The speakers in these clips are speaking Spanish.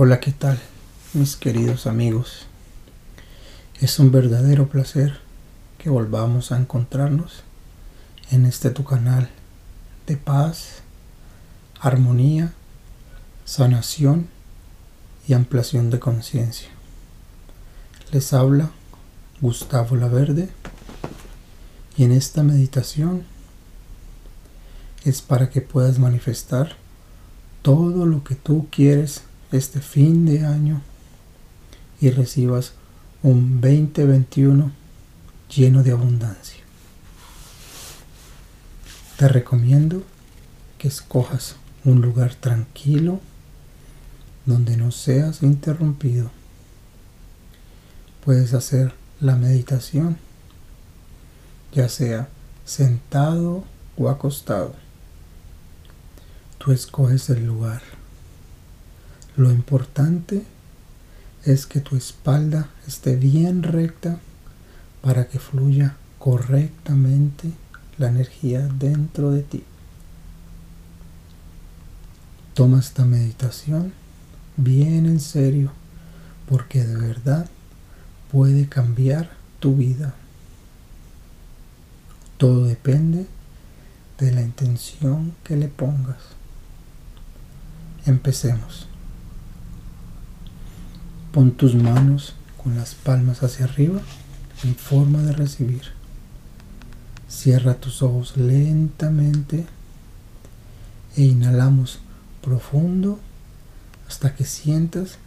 Hola, ¿qué tal, mis queridos amigos? Es un verdadero placer que volvamos a encontrarnos en este tu canal de paz, armonía, sanación y ampliación de conciencia. Les habla Gustavo Laverde y en esta meditación es para que puedas manifestar todo lo que tú quieres este fin de año y recibas un 2021 lleno de abundancia. Te recomiendo que escojas un lugar tranquilo donde no seas interrumpido. Puedes hacer la meditación ya sea sentado o acostado. Tú escoges el lugar. Lo importante es que tu espalda esté bien recta para que fluya correctamente la energía dentro de ti. Toma esta meditación bien en serio porque de verdad puede cambiar tu vida. Todo depende de la intención que le pongas. Empecemos. Pon tus manos con las palmas hacia arriba en forma de recibir. Cierra tus ojos lentamente e inhalamos profundo hasta que sientas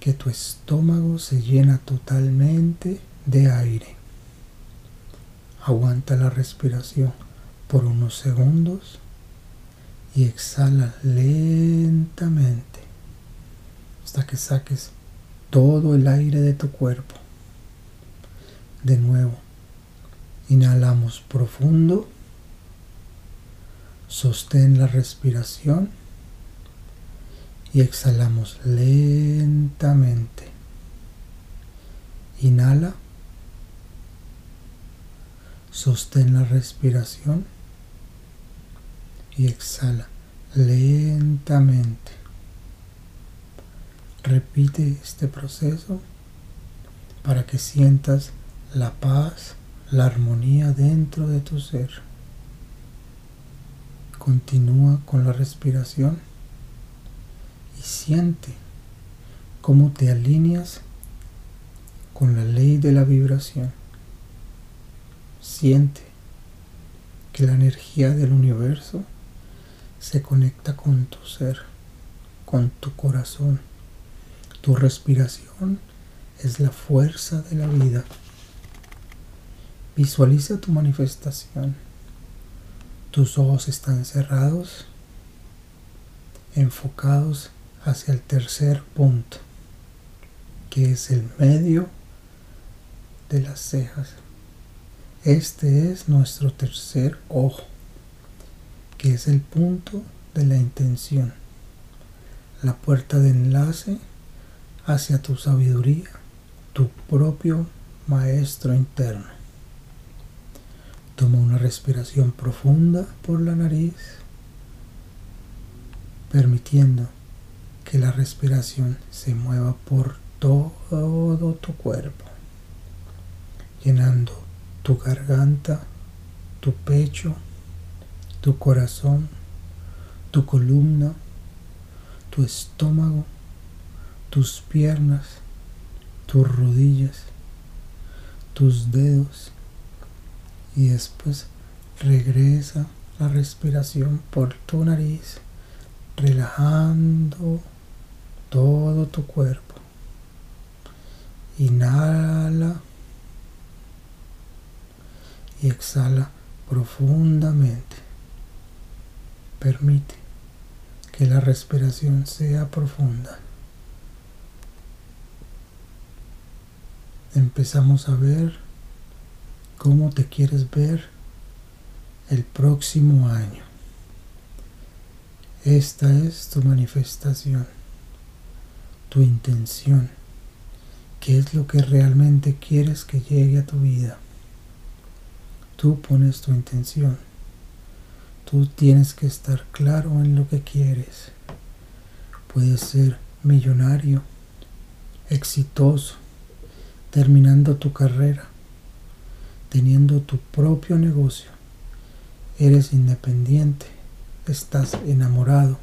que tu estómago se llena totalmente de aire. Aguanta la respiración por unos segundos y exhala lentamente hasta que saques todo el aire de tu cuerpo. De nuevo, inhalamos profundo, sostén la respiración y exhalamos lentamente. Inhala. Sostén la respiración y exhala lentamente. Repite este proceso para que sientas la paz, la armonía dentro de tu ser. Continúa con la respiración y siente cómo te alineas con la ley de la vibración. Siente que la energía del universo se conecta con tu ser, con tu corazón. Tu respiración es la fuerza de la vida. Visualiza tu manifestación. Tus ojos están cerrados, enfocados hacia el tercer punto, que es el medio de las cejas. Este es nuestro tercer ojo, que es el punto de la intención, la puerta de enlace hacia tu sabiduría, tu propio maestro interno. Toma una respiración profunda por la nariz, permitiendo que la respiración se mueva por todo tu cuerpo, llenando tu garganta, tu pecho, tu corazón, tu columna, tu estómago, tus piernas, tus rodillas, tus dedos y después regresa la respiración por tu nariz, relajando todo tu cuerpo. Inhala y exhala profundamente. Permite que la respiración sea profunda. Empezamos a ver cómo te quieres ver el próximo año. Esta es tu manifestación, tu intención, qué es lo que realmente quieres que llegue a tu vida. Tú pones tu intención. Tú tienes que estar claro en lo que quieres. Puede ser millonario, exitoso, terminando tu carrera, teniendo tu propio negocio, eres independiente, estás enamorado,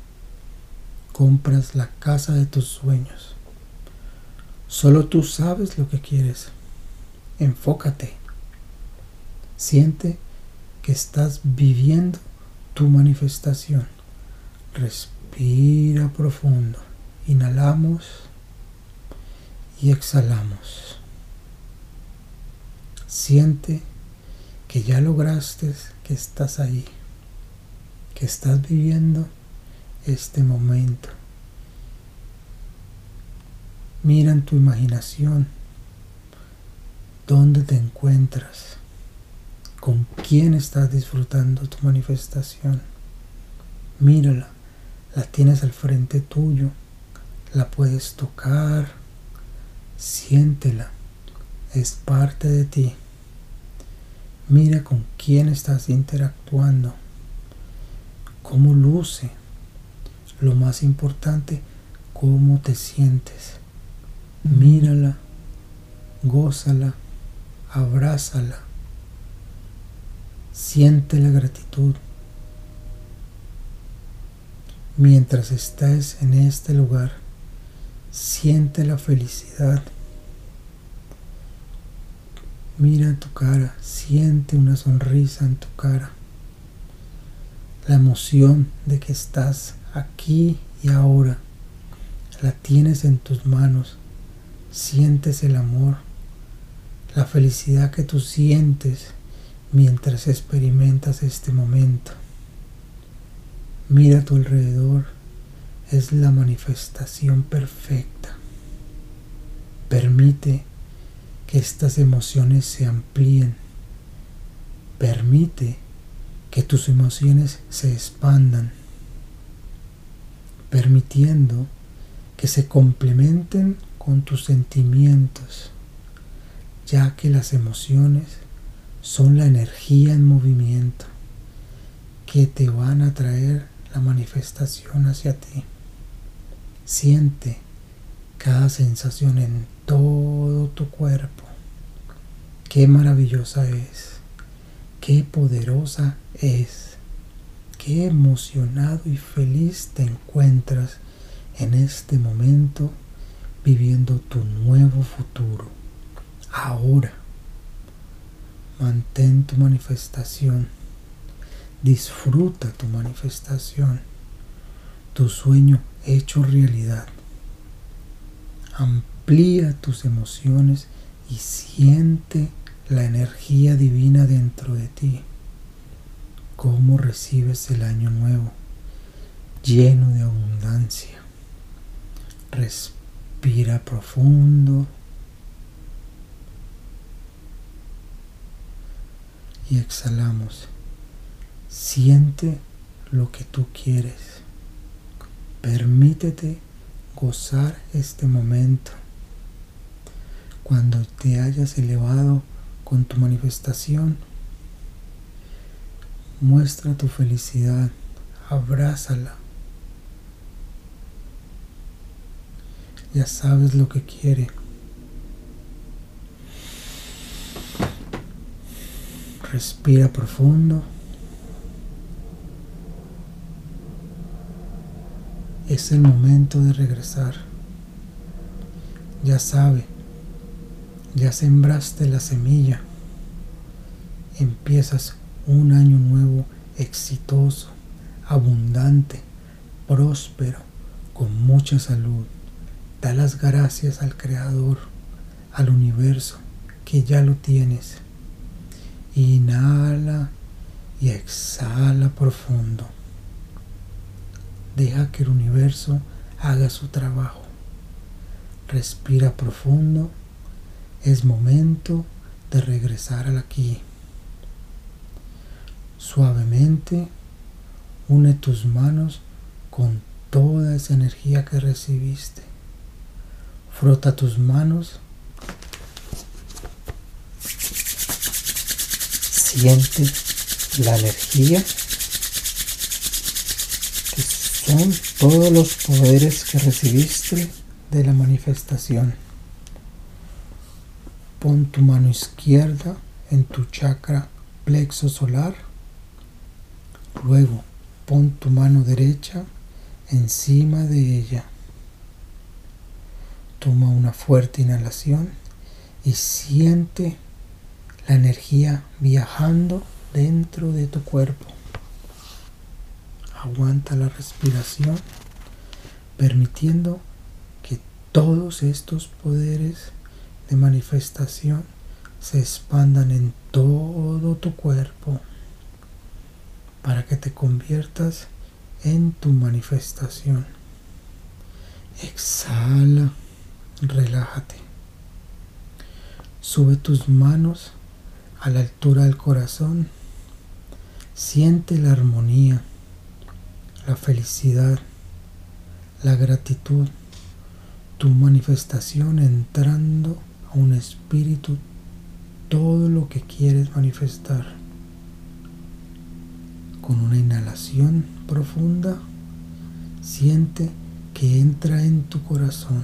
compras la casa de tus sueños. Solo tú sabes lo que quieres. Enfócate. Siente que estás viviendo tu manifestación. Respira profundo. Inhalamos y exhalamos. Siente que ya lograste, que estás ahí, que estás viviendo este momento. Mira en tu imaginación dónde te encuentras, con quién estás disfrutando tu manifestación. Mírala, la tienes al frente tuyo, la puedes tocar, siéntela, es parte de ti. Mira con quién estás interactuando, cómo luce, lo más importante, cómo te sientes. Mírala, gózala, abrázala, siente la gratitud. Mientras estés en este lugar, siente la felicidad. Mira tu cara, siente una sonrisa en tu cara. La emoción de que estás aquí y ahora. La tienes en tus manos. Sientes el amor, la felicidad que tú sientes mientras experimentas este momento. Mira a tu alrededor, es la manifestación perfecta. Permite que estas emociones se amplíen. Permite que tus emociones se expandan permitiendo que se complementen con tus sentimientos, ya que las emociones son la energía en movimiento que te van a traer la manifestación hacia ti. Siente cada sensación en todo tu cuerpo. Qué maravillosa es, qué poderosa es qué emocionado y feliz te encuentras en este momento viviendo tu nuevo futuro. Ahora, mantén tu manifestación, disfruta tu manifestación, tu sueño hecho realidad. Amplía tus emociones y siente la energía divina dentro de ti cómo recibes el año nuevo, lleno de abundancia. Respira profundo y exhalamos. Siente lo que tú quieres. Permítete gozar este momento. Cuando te hayas elevado con tu manifestación, Muestra tu felicidad, abrázala. Ya sabes lo que quiere. Respira profundo. Es el momento de regresar. Ya sabe, ya sembraste la semilla. Empiezas un año nuevo exitoso, abundante, próspero, con mucha salud. Da las gracias al Creador, al universo, que ya lo tienes. Inhala y exhala profundo. Deja que el universo haga su trabajo. Respira profundo. Es momento de regresar al aquí. Suavemente une tus manos con toda esa energía que recibiste. Frota tus manos. Siente la energía son todos los poderes que recibiste de la manifestación. Pon tu mano izquierda en tu chakra plexo solar. Luego pon tu mano derecha encima de ella. Toma una fuerte inhalación y siente la energía viajando dentro de tu cuerpo. Aguanta la respiración, permitiendo que todos estos poderes de manifestación se expandan en todo tu cuerpo para que te conviertas en tu manifestación. Exhala, relájate. Sube tus manos a la altura del corazón. Siente la armonía, la felicidad, la gratitud, tu manifestación entrando a un espíritu todo lo que quieres manifestar. Con una inhalación profunda, siente que entra en tu corazón.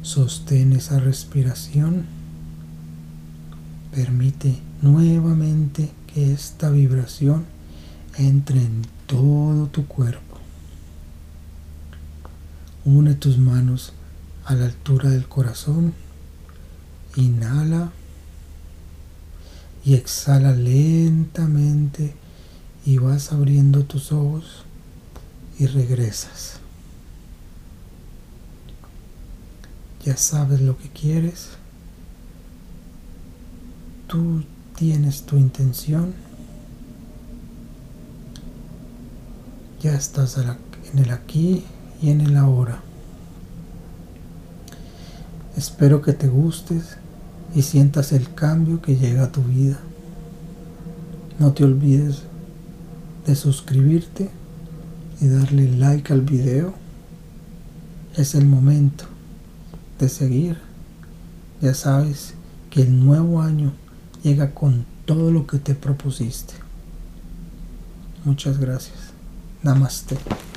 Sostén esa respiración. Permite nuevamente que esta vibración entre en todo tu cuerpo. Une tus manos a la altura del corazón. Inhala y exhala lentamente y vas abriendo tus ojos y regresas. Ya sabes lo que quieres. Tú tienes tu intención. Ya estás en el aquí y en el ahora. Espero que te gustes y sientas el cambio que llega a tu vida. No te olvides de suscribirte y darle like al video. Es el momento de seguir. Ya sabes que el nuevo año llega con todo lo que te propusiste. Muchas gracias. ナマステ。